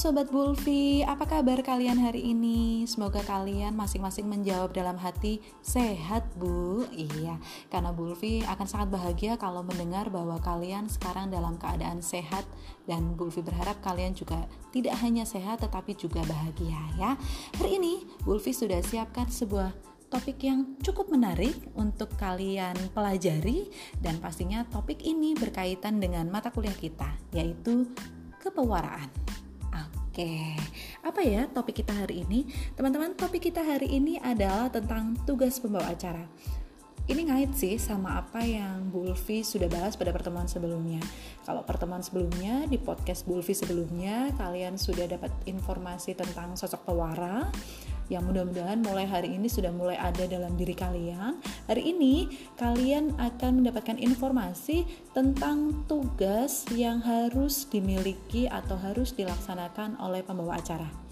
Sobat Bulfi, apa kabar kalian hari ini? Semoga kalian masing-masing menjawab dalam hati sehat bu Iya, karena Bulfi akan sangat bahagia kalau mendengar bahwa kalian sekarang dalam keadaan sehat Dan Bulfi berharap kalian juga tidak hanya sehat tetapi juga bahagia ya Hari ini Bulfi sudah siapkan sebuah topik yang cukup menarik untuk kalian pelajari dan pastinya topik ini berkaitan dengan mata kuliah kita yaitu kepewaraan. Oke, apa ya topik kita hari ini? Teman-teman, topik kita hari ini adalah tentang tugas pembawa acara. Ini ngait sih sama apa yang Bu Ulfi sudah bahas pada pertemuan sebelumnya. Kalau pertemuan sebelumnya di podcast Bu Ulfi sebelumnya, kalian sudah dapat informasi tentang sosok pewara, yang mudah-mudahan mulai hari ini sudah mulai ada dalam diri kalian. Hari ini kalian akan mendapatkan informasi tentang tugas yang harus dimiliki atau harus dilaksanakan oleh pembawa acara.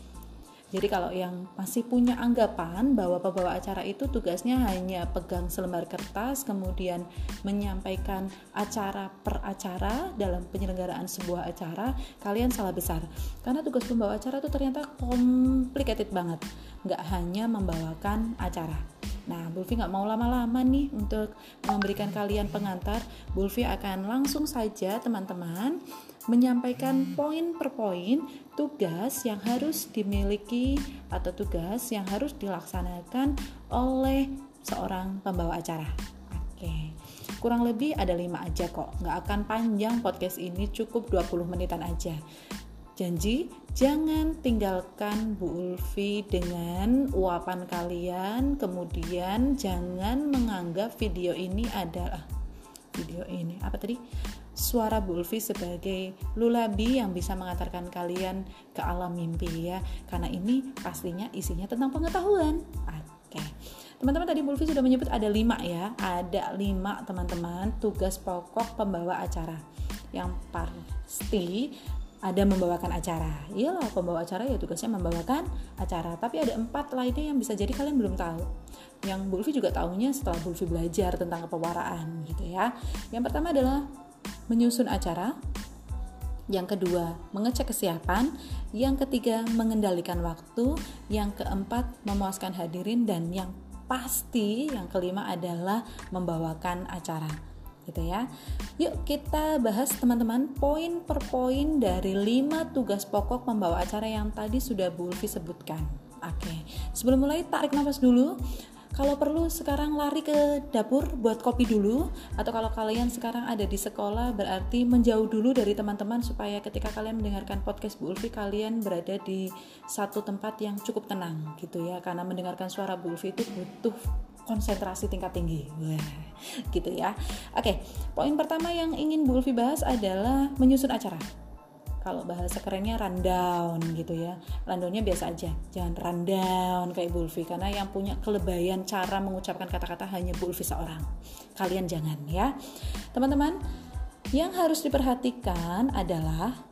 Jadi kalau yang masih punya anggapan bahwa pembawa acara itu tugasnya hanya pegang selembar kertas kemudian menyampaikan acara per acara dalam penyelenggaraan sebuah acara, kalian salah besar. Karena tugas pembawa acara itu ternyata complicated banget, nggak hanya membawakan acara. Nah, Bulfi nggak mau lama-lama nih untuk memberikan kalian pengantar. Bulfi akan langsung saja teman-teman menyampaikan poin per poin tugas yang harus dimiliki atau tugas yang harus dilaksanakan oleh seorang pembawa acara. Oke, kurang lebih ada lima aja kok, nggak akan panjang podcast ini cukup 20 menitan aja. Janji, jangan tinggalkan Bu Ulfi dengan uapan kalian, kemudian jangan menganggap video ini adalah video ini apa tadi? Suara Bu Ulfi sebagai lulabi yang bisa mengantarkan kalian ke alam mimpi ya. Karena ini pastinya isinya tentang pengetahuan. Oke. Teman-teman tadi Bu Ulfi sudah menyebut ada lima ya. Ada lima teman-teman tugas pokok pembawa acara. Yang pasti ada membawakan acara. Iyalah, pembawa acara ya tugasnya membawakan acara. Tapi ada empat lainnya yang bisa jadi kalian belum tahu. Yang Bulfi juga tahunya setelah Bulfi belajar tentang kepewaraan gitu ya. Yang pertama adalah menyusun acara. Yang kedua, mengecek kesiapan. Yang ketiga, mengendalikan waktu. Yang keempat, memuaskan hadirin dan yang pasti yang kelima adalah membawakan acara gitu ya. Yuk kita bahas teman-teman poin per poin dari 5 tugas pokok pembawa acara yang tadi sudah Bu Ulfi sebutkan. Oke, sebelum mulai tarik nafas dulu. Kalau perlu sekarang lari ke dapur buat kopi dulu atau kalau kalian sekarang ada di sekolah berarti menjauh dulu dari teman-teman supaya ketika kalian mendengarkan podcast Bu Ulfi kalian berada di satu tempat yang cukup tenang gitu ya karena mendengarkan suara Bu Ulfi itu butuh konsentrasi tingkat tinggi. Gitu ya. Oke, poin pertama yang ingin Bu Ulfi bahas adalah menyusun acara. Kalau bahasa kerennya rundown gitu ya. Rundownnya biasa aja, jangan rundown kayak Bu Ulfi karena yang punya kelebayan cara mengucapkan kata-kata hanya Bu Ulfi seorang. Kalian jangan ya. Teman-teman, yang harus diperhatikan adalah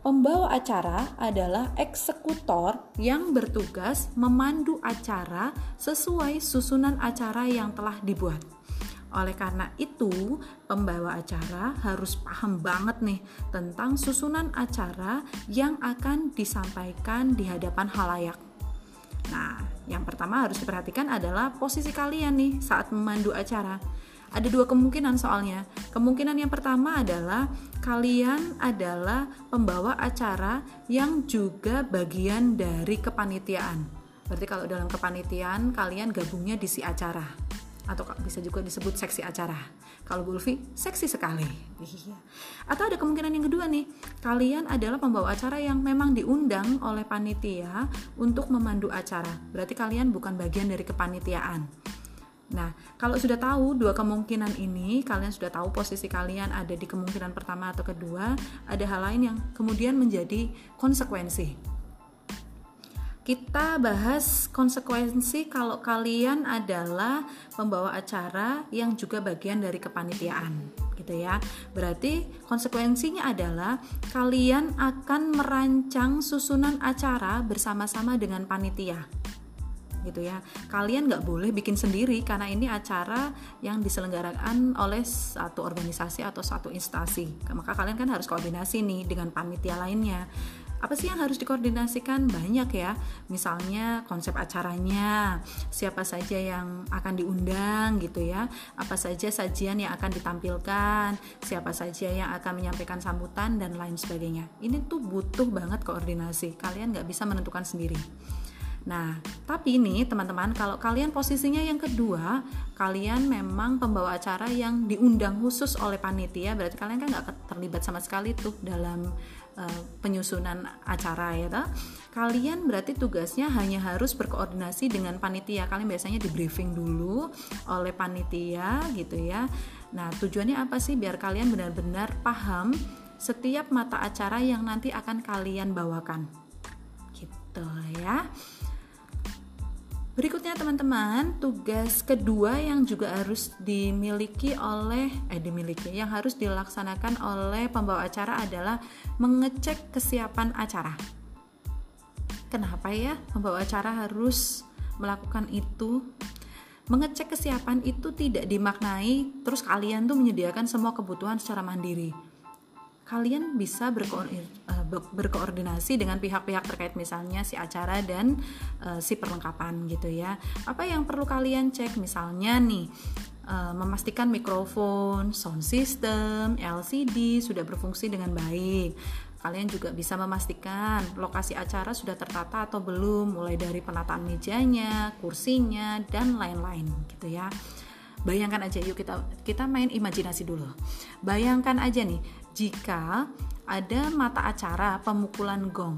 Pembawa acara adalah eksekutor yang bertugas memandu acara sesuai susunan acara yang telah dibuat. Oleh karena itu, pembawa acara harus paham banget nih tentang susunan acara yang akan disampaikan di hadapan halayak. Nah, yang pertama harus diperhatikan adalah posisi kalian nih saat memandu acara ada dua kemungkinan soalnya. Kemungkinan yang pertama adalah kalian adalah pembawa acara yang juga bagian dari kepanitiaan. Berarti kalau dalam kepanitiaan kalian gabungnya di si acara atau bisa juga disebut seksi acara. Kalau Bu seksi sekali. Iya. Atau ada kemungkinan yang kedua nih, kalian adalah pembawa acara yang memang diundang oleh panitia untuk memandu acara. Berarti kalian bukan bagian dari kepanitiaan. Nah, kalau sudah tahu dua kemungkinan ini, kalian sudah tahu posisi kalian ada di kemungkinan pertama atau kedua, ada hal lain yang kemudian menjadi konsekuensi. Kita bahas konsekuensi kalau kalian adalah pembawa acara yang juga bagian dari kepanitiaan, gitu ya. Berarti konsekuensinya adalah kalian akan merancang susunan acara bersama-sama dengan panitia gitu ya. Kalian nggak boleh bikin sendiri karena ini acara yang diselenggarakan oleh satu organisasi atau satu instansi. Maka kalian kan harus koordinasi nih dengan panitia lainnya. Apa sih yang harus dikoordinasikan? Banyak ya. Misalnya konsep acaranya siapa saja yang akan diundang gitu ya. Apa saja sajian yang akan ditampilkan siapa saja yang akan menyampaikan sambutan dan lain sebagainya. Ini tuh butuh banget koordinasi. Kalian nggak bisa menentukan sendiri Nah, tapi ini teman-teman, kalau kalian posisinya yang kedua, kalian memang pembawa acara yang diundang khusus oleh panitia, berarti kalian kan nggak terlibat sama sekali tuh dalam uh, penyusunan acara ya, toh? Kalian berarti tugasnya hanya harus berkoordinasi dengan panitia. Kalian biasanya di briefing dulu oleh panitia gitu ya. Nah, tujuannya apa sih? Biar kalian benar-benar paham setiap mata acara yang nanti akan kalian bawakan. Gitu ya. Berikutnya teman-teman, tugas kedua yang juga harus dimiliki oleh eh dimiliki yang harus dilaksanakan oleh pembawa acara adalah mengecek kesiapan acara. Kenapa ya pembawa acara harus melakukan itu? Mengecek kesiapan itu tidak dimaknai terus kalian tuh menyediakan semua kebutuhan secara mandiri kalian bisa eh, berkoordinasi dengan pihak-pihak terkait misalnya si acara dan uh, si perlengkapan gitu ya. Apa yang perlu kalian cek misalnya nih uh, memastikan mikrofon, sound system, LCD sudah berfungsi dengan baik. Kalian juga bisa memastikan lokasi acara sudah tertata atau belum, mulai dari penataan mejanya, kursinya, dan lain-lain gitu ya. Bayangkan aja yuk kita kita main imajinasi dulu. Bayangkan aja nih jika ada mata acara pemukulan gong.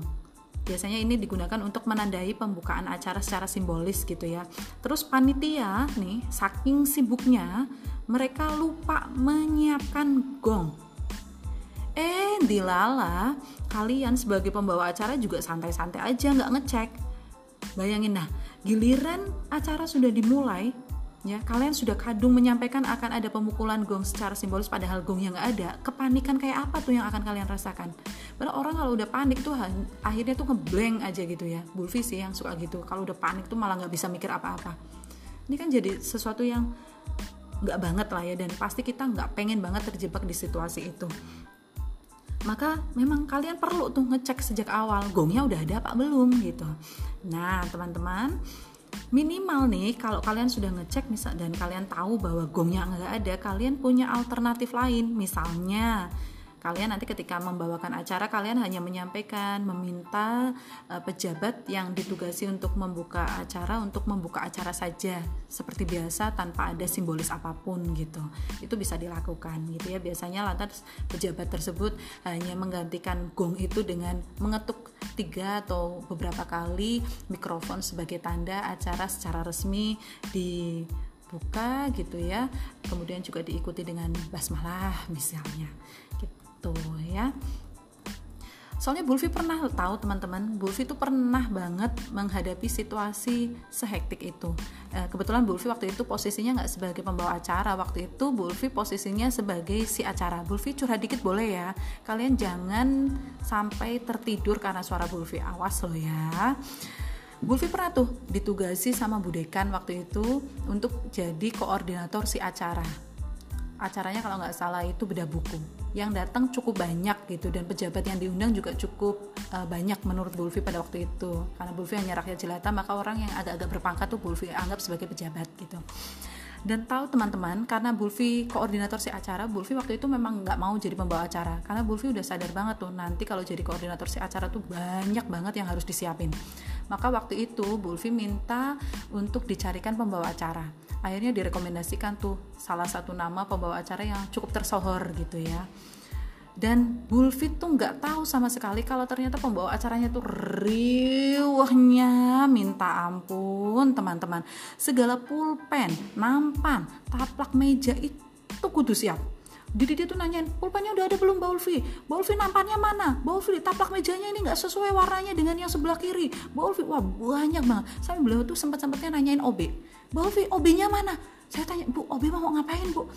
Biasanya ini digunakan untuk menandai pembukaan acara secara simbolis gitu ya. Terus panitia nih saking sibuknya mereka lupa menyiapkan gong. Eh, dilala, kalian sebagai pembawa acara juga santai-santai aja nggak ngecek. Bayangin nah, giliran acara sudah dimulai, ya kalian sudah kadung menyampaikan akan ada pemukulan gong secara simbolis padahal gong yang nggak ada. Kepanikan kayak apa tuh yang akan kalian rasakan? Padahal orang kalau udah panik tuh akhirnya tuh ngeblank aja gitu ya. Bulfi sih yang suka gitu. Kalau udah panik tuh malah nggak bisa mikir apa-apa. Ini kan jadi sesuatu yang nggak banget lah ya dan pasti kita nggak pengen banget terjebak di situasi itu. Maka memang kalian perlu tuh ngecek sejak awal gongnya udah ada apa belum gitu. Nah teman-teman minimal nih kalau kalian sudah ngecek misal dan kalian tahu bahwa gongnya nggak ada kalian punya alternatif lain. Misalnya kalian nanti ketika membawakan acara kalian hanya menyampaikan meminta uh, pejabat yang ditugasi untuk membuka acara untuk membuka acara saja seperti biasa tanpa ada simbolis apa pun gitu. Itu bisa dilakukan gitu ya. Biasanya lantas pejabat tersebut hanya menggantikan gong itu dengan mengetuk tiga atau beberapa kali mikrofon sebagai tanda acara secara resmi di buka gitu ya. Kemudian juga diikuti dengan basmalah misalnya gitu ya. Soalnya Bulfi pernah tahu teman-teman. Bulfi itu pernah banget menghadapi situasi sehektik itu. Eh, kebetulan Bulfi waktu itu posisinya nggak sebagai pembawa acara. Waktu itu Bulfi posisinya sebagai si acara. Bulfi curhat dikit boleh ya. Kalian jangan sampai tertidur karena suara Bulfi awas loh ya. Bulfi pernah tuh ditugasi sama Budekan waktu itu untuk jadi koordinator si acara acaranya kalau nggak salah itu beda buku. Yang datang cukup banyak gitu dan pejabat yang diundang juga cukup uh, banyak menurut Bulfi pada waktu itu. Karena Bulfi hanya rakyat jelata maka orang yang agak-agak berpangkat tuh Bulfi anggap sebagai pejabat gitu. Dan tahu teman-teman karena Bulfi koordinator si acara Bulfi waktu itu memang nggak mau jadi pembawa acara. Karena Bulfi udah sadar banget tuh nanti kalau jadi koordinator si acara tuh banyak banget yang harus disiapin. Maka waktu itu Bulfi minta untuk dicarikan pembawa acara akhirnya direkomendasikan tuh salah satu nama pembawa acara yang cukup tersohor gitu ya. Dan Bulfit tuh nggak tahu sama sekali kalau ternyata pembawa acaranya tuh riuhnya minta ampun teman-teman. Segala pulpen, nampan, taplak meja itu kudu siap. Didi dia tuh nanyain pulpennya udah ada belum Baulfi Baulfi nampannya mana? Baulfi taplak mejanya ini nggak sesuai warnanya dengan yang sebelah kiri. Baulfi wah banyak banget. Sampai beliau tuh sempat sempatnya nanyain OB Baulfi OB-nya mana? Saya tanya bu OB mau ngapain bu?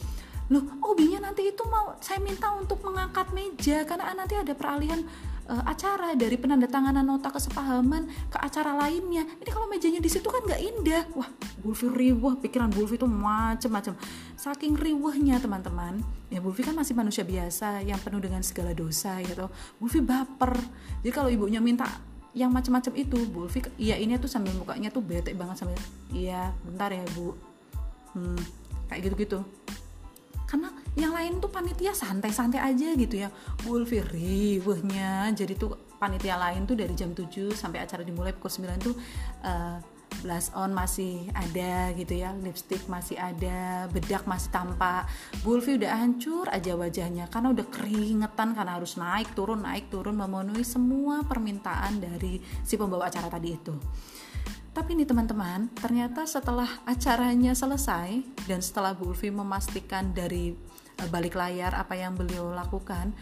Loh OB-nya nanti itu mau saya minta untuk mengangkat meja karena nanti ada peralihan uh, acara dari penandatanganan nota kesepahaman ke acara lainnya. Ini kalau mejanya di situ kan nggak indah. Wah Bulfi riwah pikiran Bulfi itu macem-macem. Saking riwahnya teman-teman. Ya Bulfi kan masih manusia biasa yang penuh dengan segala dosa gitu Bulfi baper. Jadi kalau ibunya minta yang macam-macam itu Bulfi iya ini tuh sambil mukanya tuh bete banget sambil iya bentar ya bu. Hmm, kayak gitu-gitu. Karena yang lain tuh panitia santai-santai aja gitu ya. Bulfi riwehnya. Jadi tuh panitia lain tuh dari jam 7 sampai acara dimulai pukul 9 tuh uh, blush on masih ada gitu ya lipstick masih ada bedak masih tampak Bulfi udah hancur aja wajahnya karena udah keringetan karena harus naik turun naik turun memenuhi semua permintaan dari si pembawa acara tadi itu tapi nih teman-teman, ternyata setelah acaranya selesai dan setelah Bulfi memastikan dari eh, balik layar apa yang beliau lakukan,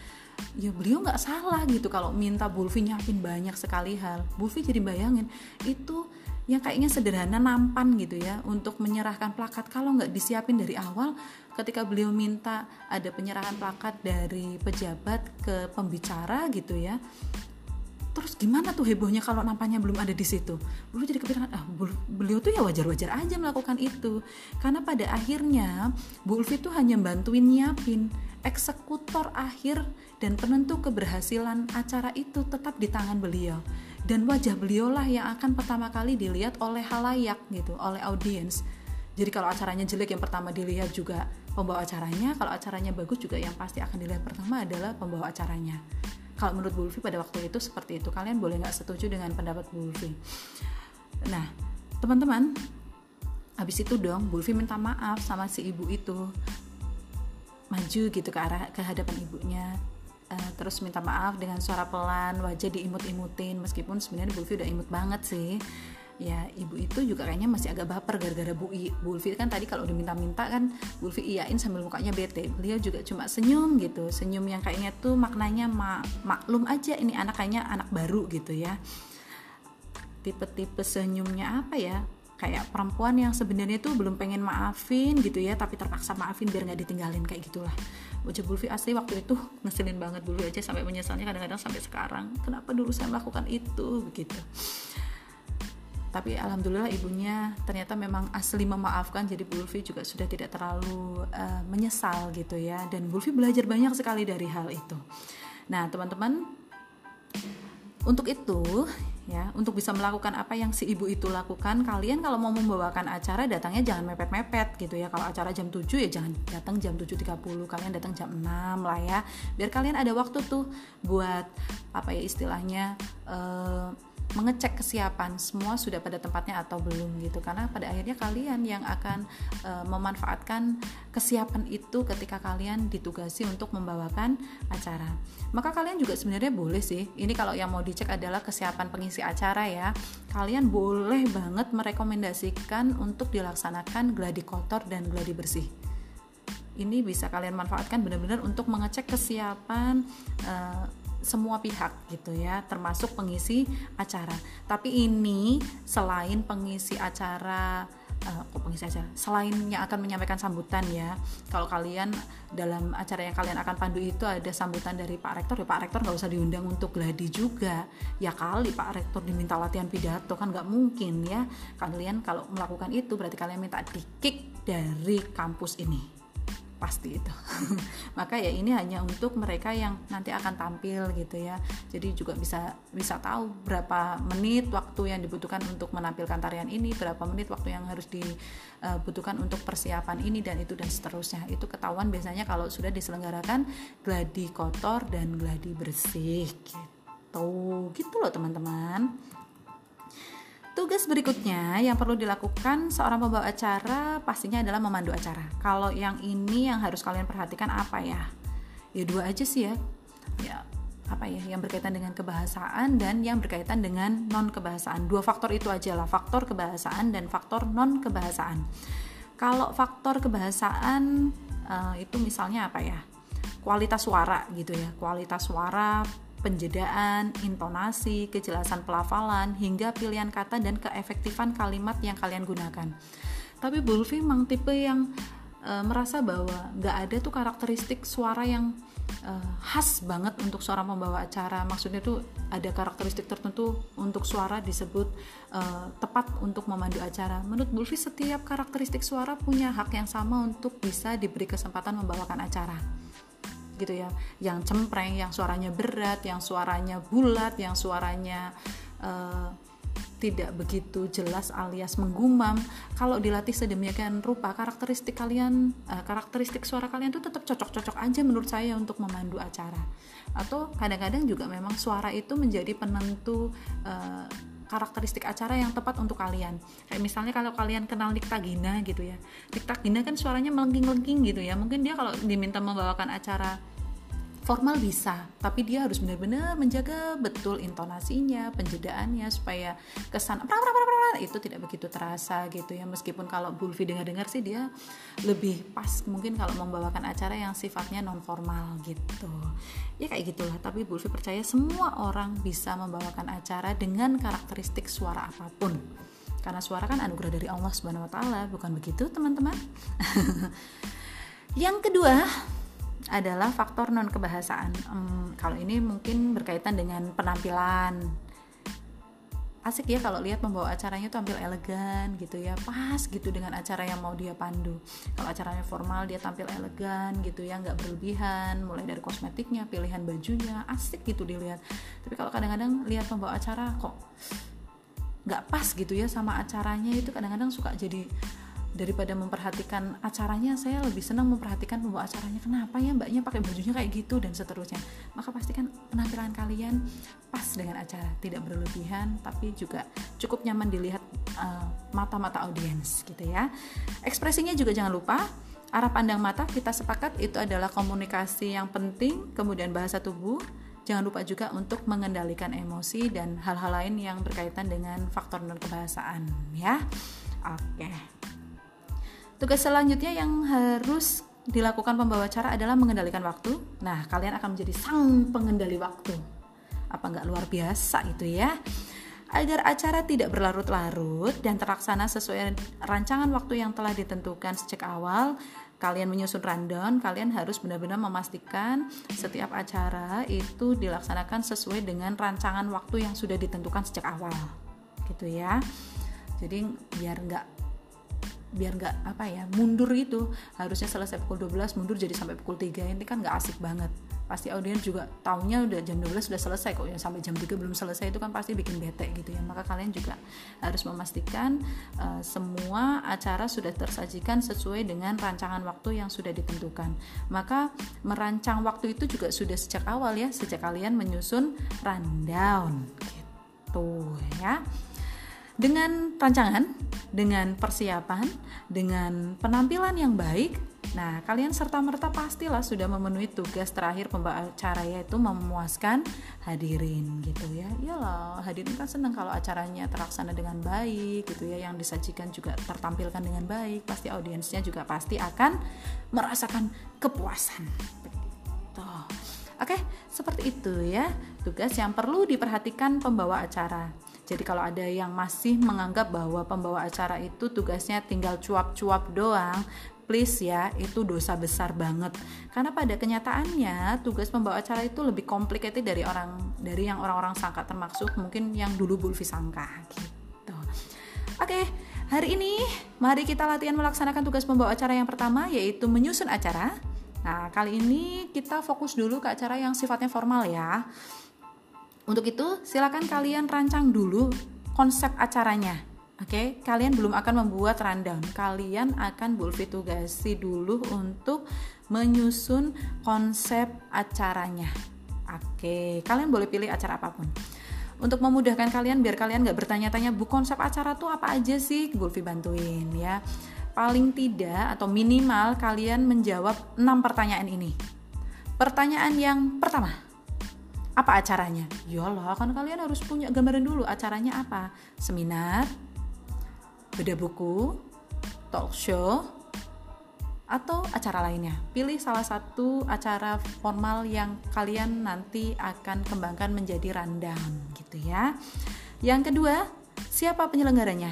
ya beliau nggak salah gitu kalau minta Bulfi nyiapin banyak sekali hal. Bulfi jadi bayangin itu yang kayaknya sederhana nampan gitu ya untuk menyerahkan plakat. Kalau nggak disiapin dari awal ketika beliau minta ada penyerahan plakat dari pejabat ke pembicara gitu ya terus gimana tuh hebohnya kalau nampaknya belum ada di situ? Beliau jadi kepikiran ah beliau tuh ya wajar-wajar aja melakukan itu. Karena pada akhirnya Bu Ulfi tuh hanya bantuin nyiapin eksekutor akhir dan penentu keberhasilan acara itu tetap di tangan beliau dan wajah beliaulah yang akan pertama kali dilihat oleh halayak gitu oleh audiens. Jadi kalau acaranya jelek yang pertama dilihat juga pembawa acaranya. Kalau acaranya bagus juga yang pasti akan dilihat pertama adalah pembawa acaranya. Kalau menurut Bulfi pada waktu itu seperti itu. Kalian boleh nggak setuju dengan pendapat Bulfi nah teman-teman habis itu dong Bulfi minta maaf sama si ibu itu. Maju gitu ke arah ke hadapan ibunya uh, terus minta maaf dengan suara pelan wajah diimut-imutin. Meskipun sebenarnya Bu udah imut banget sih. Ya ibu itu juga kayaknya masih agak baper gara-gara Bu, I, kan tadi kalau diminta-minta kan Bu iyain sambil mukanya bete. Beliau juga cuma senyum gitu. Senyum yang kayaknya tuh maknanya ma maklum aja ini anak kayaknya anak baru gitu ya. Tipe-tipe senyumnya apa ya kayak perempuan yang sebenarnya tuh belum pengen maafin gitu ya tapi terpaksa maafin biar nggak ditinggalin kayak gitulah. Wajah Bulfi asli waktu itu ngeselin banget dulu aja sampai menyesalnya kadang-kadang sampai sekarang. Kenapa dulu saya melakukan itu? Begitu. Tapi alhamdulillah ibunya ternyata memang asli memaafkan jadi Bulfi juga sudah tidak terlalu uh, menyesal gitu ya. Dan Bulfi belajar banyak sekali dari hal itu. Nah teman-teman untuk itu ya untuk bisa melakukan apa yang si ibu itu lakukan kalian kalau mau membawakan acara datangnya jangan mepet-mepet gitu ya. Kalau acara jam 7 ya jangan datang jam 7.30 kalian datang jam 6 lah ya. Biar kalian ada waktu tuh buat apa ya istilahnya uh, mengecek kesiapan semua sudah pada tempatnya atau belum gitu. Karena pada akhirnya kalian yang akan e, memanfaatkan kesiapan itu ketika kalian ditugasi untuk membawakan acara. Maka kalian juga sebenarnya boleh sih ini kalau yang mau dicek adalah kesiapan pengisi acara ya. Kalian boleh banget merekomendasikan untuk dilaksanakan gladi kotor dan gladi bersih. Ini bisa kalian manfaatkan benar-benar untuk mengecek kesiapan uh, semua pihak gitu ya termasuk pengisi acara. Tapi ini selain pengisi acara uh, pengisi acara? Selain yang akan menyampaikan sambutan ya kalau kalian dalam acara yang kalian akan pandu itu ada sambutan dari Pak Rektor ya Pak Rektor nggak usah diundang untuk gladi juga. Ya kali Pak Rektor diminta latihan pidato kan nggak mungkin ya. Kalian kalau melakukan itu berarti kalian minta dikick dari kampus ini pasti itu. Maka ya ini hanya untuk mereka yang nanti akan tampil gitu ya. Jadi juga bisa bisa tahu berapa menit waktu yang dibutuhkan untuk menampilkan tarian ini berapa menit waktu yang harus dibutuhkan untuk persiapan ini dan itu dan seterusnya. Itu ketahuan biasanya kalau sudah diselenggarakan gladi kotor dan gladi bersih gitu. Gitu loh teman-teman Tugas berikutnya yang perlu dilakukan seorang pembawa acara pastinya adalah memandu acara. Kalau yang ini yang harus kalian perhatikan apa ya? Ya dua aja sih ya. Ya apa ya yang berkaitan dengan kebahasaan dan yang berkaitan dengan non kebahasaan. Dua faktor itu aja lah, faktor kebahasaan dan faktor non kebahasaan. Kalau faktor kebahasaan uh, itu misalnya apa ya? Kualitas suara gitu ya. Kualitas suara penjedaan, intonasi, kejelasan pelafalan, hingga pilihan kata dan keefektifan kalimat yang kalian gunakan. Tapi Bulfi memang tipe yang e, merasa bahwa nggak ada tuh karakteristik suara yang uh, khas banget untuk seorang pembawa acara. Maksudnya tuh ada karakteristik tertentu untuk suara disebut uh, tepat untuk memandu acara. Menurut Bulfi setiap karakteristik suara punya hak yang sama untuk bisa diberi kesempatan membawakan acara gitu ya. Yang cempreng yang suaranya berat yang suaranya bulat yang suaranya uh, tidak begitu jelas alias menggumam. Kalau dilatih sedemikian rupa karakteristik kalian uh, karakteristik suara kalian itu tetap cocok-cocok aja menurut saya untuk memandu acara. Atau kadang-kadang juga memang suara itu menjadi penentu uh, karakteristik acara yang tepat untuk kalian. Kayak misalnya kalau kalian kenal Nikta Gina gitu ya. Nikta Gina kan suaranya melengking-lengking gitu ya. Mungkin dia kalau diminta membawakan acara formal bisa tapi dia harus benar-benar menjaga betul intonasinya penjedaannya supaya kesan pra, pra, pra, pra, itu tidak begitu terasa gitu ya. Meskipun kalau Bulfi dengar-dengar sih dia lebih pas mungkin kalau membawakan acara yang sifatnya non formal gitu. Ya kayak gitulah tapi Bulfi percaya semua orang bisa membawakan acara dengan karakteristik suara apa pun. Karena suara kan anugerah dari Allah Subhanahu wa taala bukan begitu teman-teman? Yang kedua adalah faktor non kebahasaan. Um, kalau ini mungkin berkaitan dengan penampilan. Asik ya kalau lihat pembawa acaranya tampil elegan gitu ya, pas gitu dengan acara yang mau dia pandu. Kalau acaranya formal dia tampil elegan gitu ya, nggak berlebihan, mulai dari kosmetiknya, pilihan bajunya, asik gitu dilihat. Tapi kalau kadang-kadang lihat pembawa acara kok nggak pas gitu ya sama acaranya itu kadang-kadang suka jadi daripada memperhatikan acaranya saya lebih senang memperhatikan pembawa acaranya. Kenapa ya mbaknya pakai bajunya kayak gitu dan seterusnya? Maka pastikan penampilan kalian pas dengan acara. Tidak berlebihan tapi juga cukup nyaman dilihat uh, mata-mata audiens gitu ya. Ekspresinya juga jangan lupa arah pandang mata kita sepakat itu adalah komunikasi yang penting kemudian bahasa tubuh. Jangan lupa juga untuk mengendalikan emosi dan hal-hal lain yang berkaitan dengan faktor non kebahasaan ya. Oke Tugas selanjutnya yang harus dilakukan pembawa acara adalah mengendalikan waktu. Nah, kalian akan menjadi sang pengendali waktu. Apa nggak luar biasa itu ya? Agar acara tidak berlarut-larut dan terlaksana sesuai rancangan waktu yang telah ditentukan sejak awal, kalian menyusun rundown, kalian harus benar-benar memastikan setiap acara itu dilaksanakan sesuai dengan rancangan waktu yang sudah ditentukan sejak awal. Gitu ya. Jadi biar nggak biar nggak apa ya mundur itu harusnya selesai pukul 12 mundur jadi sampai pukul 3 ini kan nggak asik banget. Pasti audiens juga tahunya udah jam 12 sudah selesai kok. Ya sampai jam 3 belum selesai itu kan pasti bikin bete gitu ya. Maka kalian juga harus memastikan uh, semua acara sudah tersajikan sesuai dengan rancangan waktu yang sudah ditentukan. Maka merancang waktu itu juga sudah sejak awal ya sejak kalian menyusun rundown gitu ya dengan rancangan, dengan persiapan, dengan penampilan yang baik, nah kalian serta-merta pastilah sudah memenuhi tugas terakhir pembawa acara yaitu memuaskan hadirin gitu ya. Iyalah, hadirin kan senang kalau acaranya terlaksana dengan baik gitu ya, yang disajikan juga tertampilkan dengan baik, pasti audiensnya juga pasti akan merasakan kepuasan. Oke, seperti itu ya tugas yang perlu diperhatikan pembawa acara. Jadi kalau ada yang masih menganggap bahwa pembawa acara itu tugasnya tinggal cuap-cuap doang, please ya, itu dosa besar banget. Karena pada kenyataannya tugas pembawa acara itu lebih complicated dari orang dari yang orang-orang sangka termasuk mungkin yang dulu Bulfi sangka gitu. Oke, hari ini mari kita latihan melaksanakan tugas pembawa acara yang pertama yaitu menyusun acara. Nah, kali ini kita fokus dulu ke acara yang sifatnya formal ya. Untuk itu, silakan kalian rancang dulu konsep acaranya. Oke, okay? kalian belum akan membuat rundown. Kalian akan Bulfi tugasi dulu untuk menyusun konsep acaranya. Oke, okay. kalian boleh pilih acara apa pun. Untuk memudahkan kalian biar kalian nggak bertanya-tanya bu konsep acara tuh apa aja sih, Bulfi bantuin ya. Paling tidak atau minimal kalian menjawab 6 pertanyaan ini. Pertanyaan yang pertama, apa acaranya? Yalah, kan kalian harus punya gambaran dulu acaranya apa. Seminar, beda buku, talk show, atau acara lainnya. Pilih salah satu acara formal yang kalian nanti akan kembangkan menjadi rundown gitu ya. Yang kedua, siapa penyelenggaranya?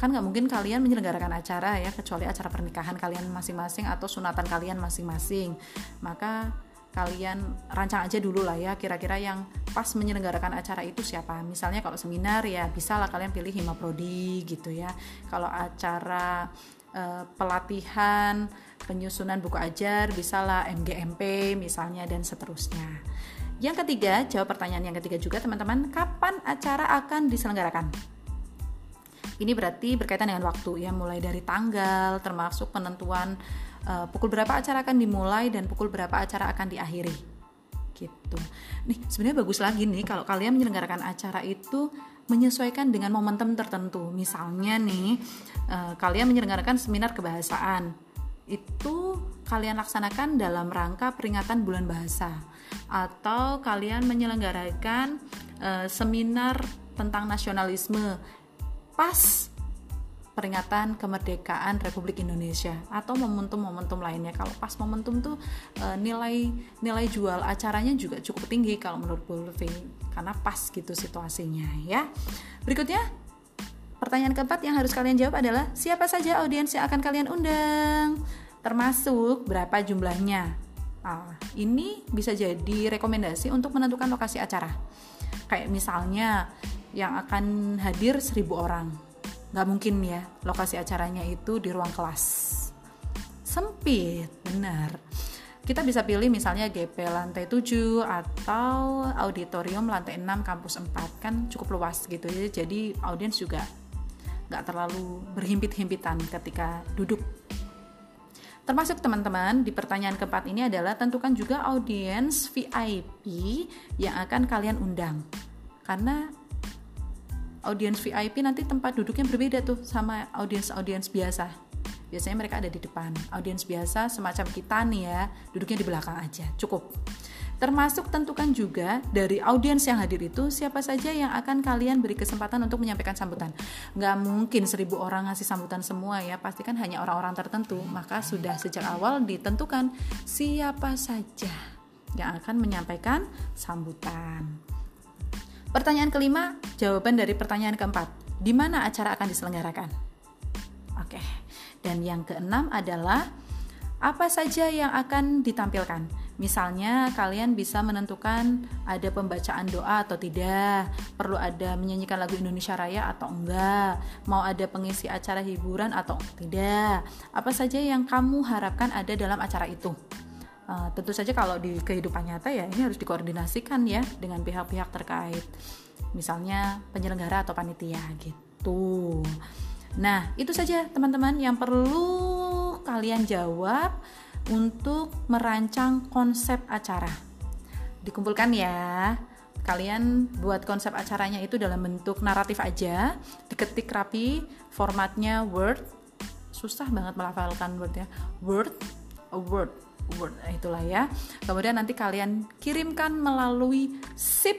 Kan nggak mungkin kalian menyelenggarakan acara ya, kecuali acara pernikahan kalian masing-masing atau sunatan kalian masing-masing. Maka kalian rancang aja dulu lah ya kira-kira yang pas menyelenggarakan acara itu siapa. Misalnya kalau seminar ya bisa lah kalian pilih Hima Prodi gitu ya. Kalau acara uh, pelatihan penyusunan buku ajar bisalah MGMP misalnya dan seterusnya. Yang ketiga jawab pertanyaan yang ketiga juga teman-teman kapan acara akan diselenggarakan ini berarti berkaitan dengan waktu ya mulai dari tanggal termasuk penentuan uh, pukul berapa acara akan dimulai dan pukul berapa acara akan diakhiri gitu. Nih sebenarnya bagus lagi nih kalau kalian menyelenggarakan acara itu menyesuaikan dengan momentum tertentu. Misalnya nih uh, kalian menyelenggarakan seminar kebahasaan itu kalian laksanakan dalam rangka peringatan bulan bahasa atau kalian menyelenggarakan uh, seminar tentang nasionalisme pas peringatan kemerdekaan Republik Indonesia atau momentum-momentum lainnya. Kalau pas momentum tuh e, nilai nilai jual acaranya juga cukup tinggi kalau menurut Bulfi karena pas gitu situasinya ya. Berikutnya pertanyaan keempat yang harus kalian jawab adalah siapa saja audiens yang akan kalian undang? Termasuk berapa jumlahnya? Nah, ini bisa jadi rekomendasi untuk menentukan lokasi acara. Kayak misalnya yang akan hadir 1000 orang. Nggak mungkin ya lokasi acaranya itu di ruang kelas. Sempit benar. Kita bisa pilih misalnya GP lantai 7 atau auditorium lantai 6 kampus 4 kan cukup luas gitu ya. Jadi audiens juga nggak terlalu berhimpit-himpitan ketika duduk. Termasuk teman-teman di pertanyaan keempat ini adalah tentukan juga audiens VIP yang akan kalian undang. Karena audiens VIP nanti tempat duduknya berbeda tuh sama audiens-audiens biasa. Biasanya mereka ada di depan. Audiens biasa semacam kita nih ya, duduknya di belakang aja. Cukup. Termasuk tentukan juga dari audiens yang hadir itu siapa saja yang akan kalian beri kesempatan untuk menyampaikan sambutan. Nggak mungkin seribu orang ngasih sambutan semua ya, pastikan hanya orang-orang tertentu. Maka sudah sejak awal ditentukan siapa saja yang akan menyampaikan sambutan. Pertanyaan kelima, jawaban dari pertanyaan keempat. Di mana acara akan diselenggarakan? Oke. Dan yang keenam adalah apa saja yang akan ditampilkan? Misalnya kalian bisa menentukan ada pembacaan doa atau tidak, perlu ada menyanyikan lagu Indonesia Raya atau enggak, mau ada pengisi acara hiburan atau tidak. Apa saja yang kamu harapkan ada dalam acara itu? Uh, tentu saja kalau di kehidupan nyata ya ini harus dikoordinasikan ya dengan pihak-pihak terkait. Misalnya penyelenggara atau panitia gitu. Nah itu saja teman-teman yang perlu kalian jawab untuk merancang konsep acara. Dikumpulkan ya. Kalian buat konsep acaranya itu dalam bentuk naratif aja diketik rapi formatnya word. Susah banget melafalkan word ya. Word a word Word. Nah, itulah ya. Kemudian nanti kalian kirimkan melalui sip.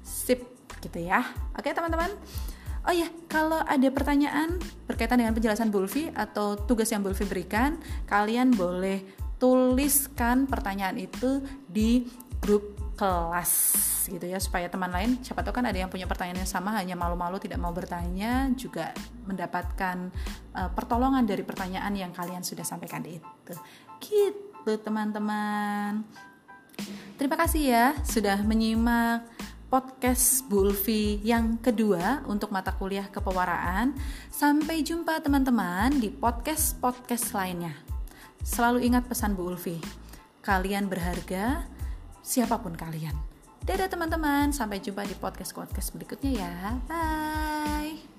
Sip gitu ya. Oke teman-teman? Oh ya, kalau ada pertanyaan berkaitan dengan penjelasan Bulfi atau tugas yang Bulfi berikan, kalian boleh tuliskan pertanyaan itu di grup kelas gitu ya. Supaya teman lain siapa tahu kan ada yang punya pertanyaan yang sama hanya malu-malu tidak mau bertanya juga mendapatkan uh, pertolongan dari pertanyaan yang kalian sudah sampaikan itu gitu teman-teman terima kasih ya sudah menyimak podcast Bu Ulfi yang kedua untuk mata kuliah kepewaraan sampai jumpa teman-teman di podcast-podcast lainnya selalu ingat pesan Bu Ulfi kalian berharga siapa pun kalian. Dadah teman-teman, sampai jumpa di podcast-podcast berikutnya ya. Bye.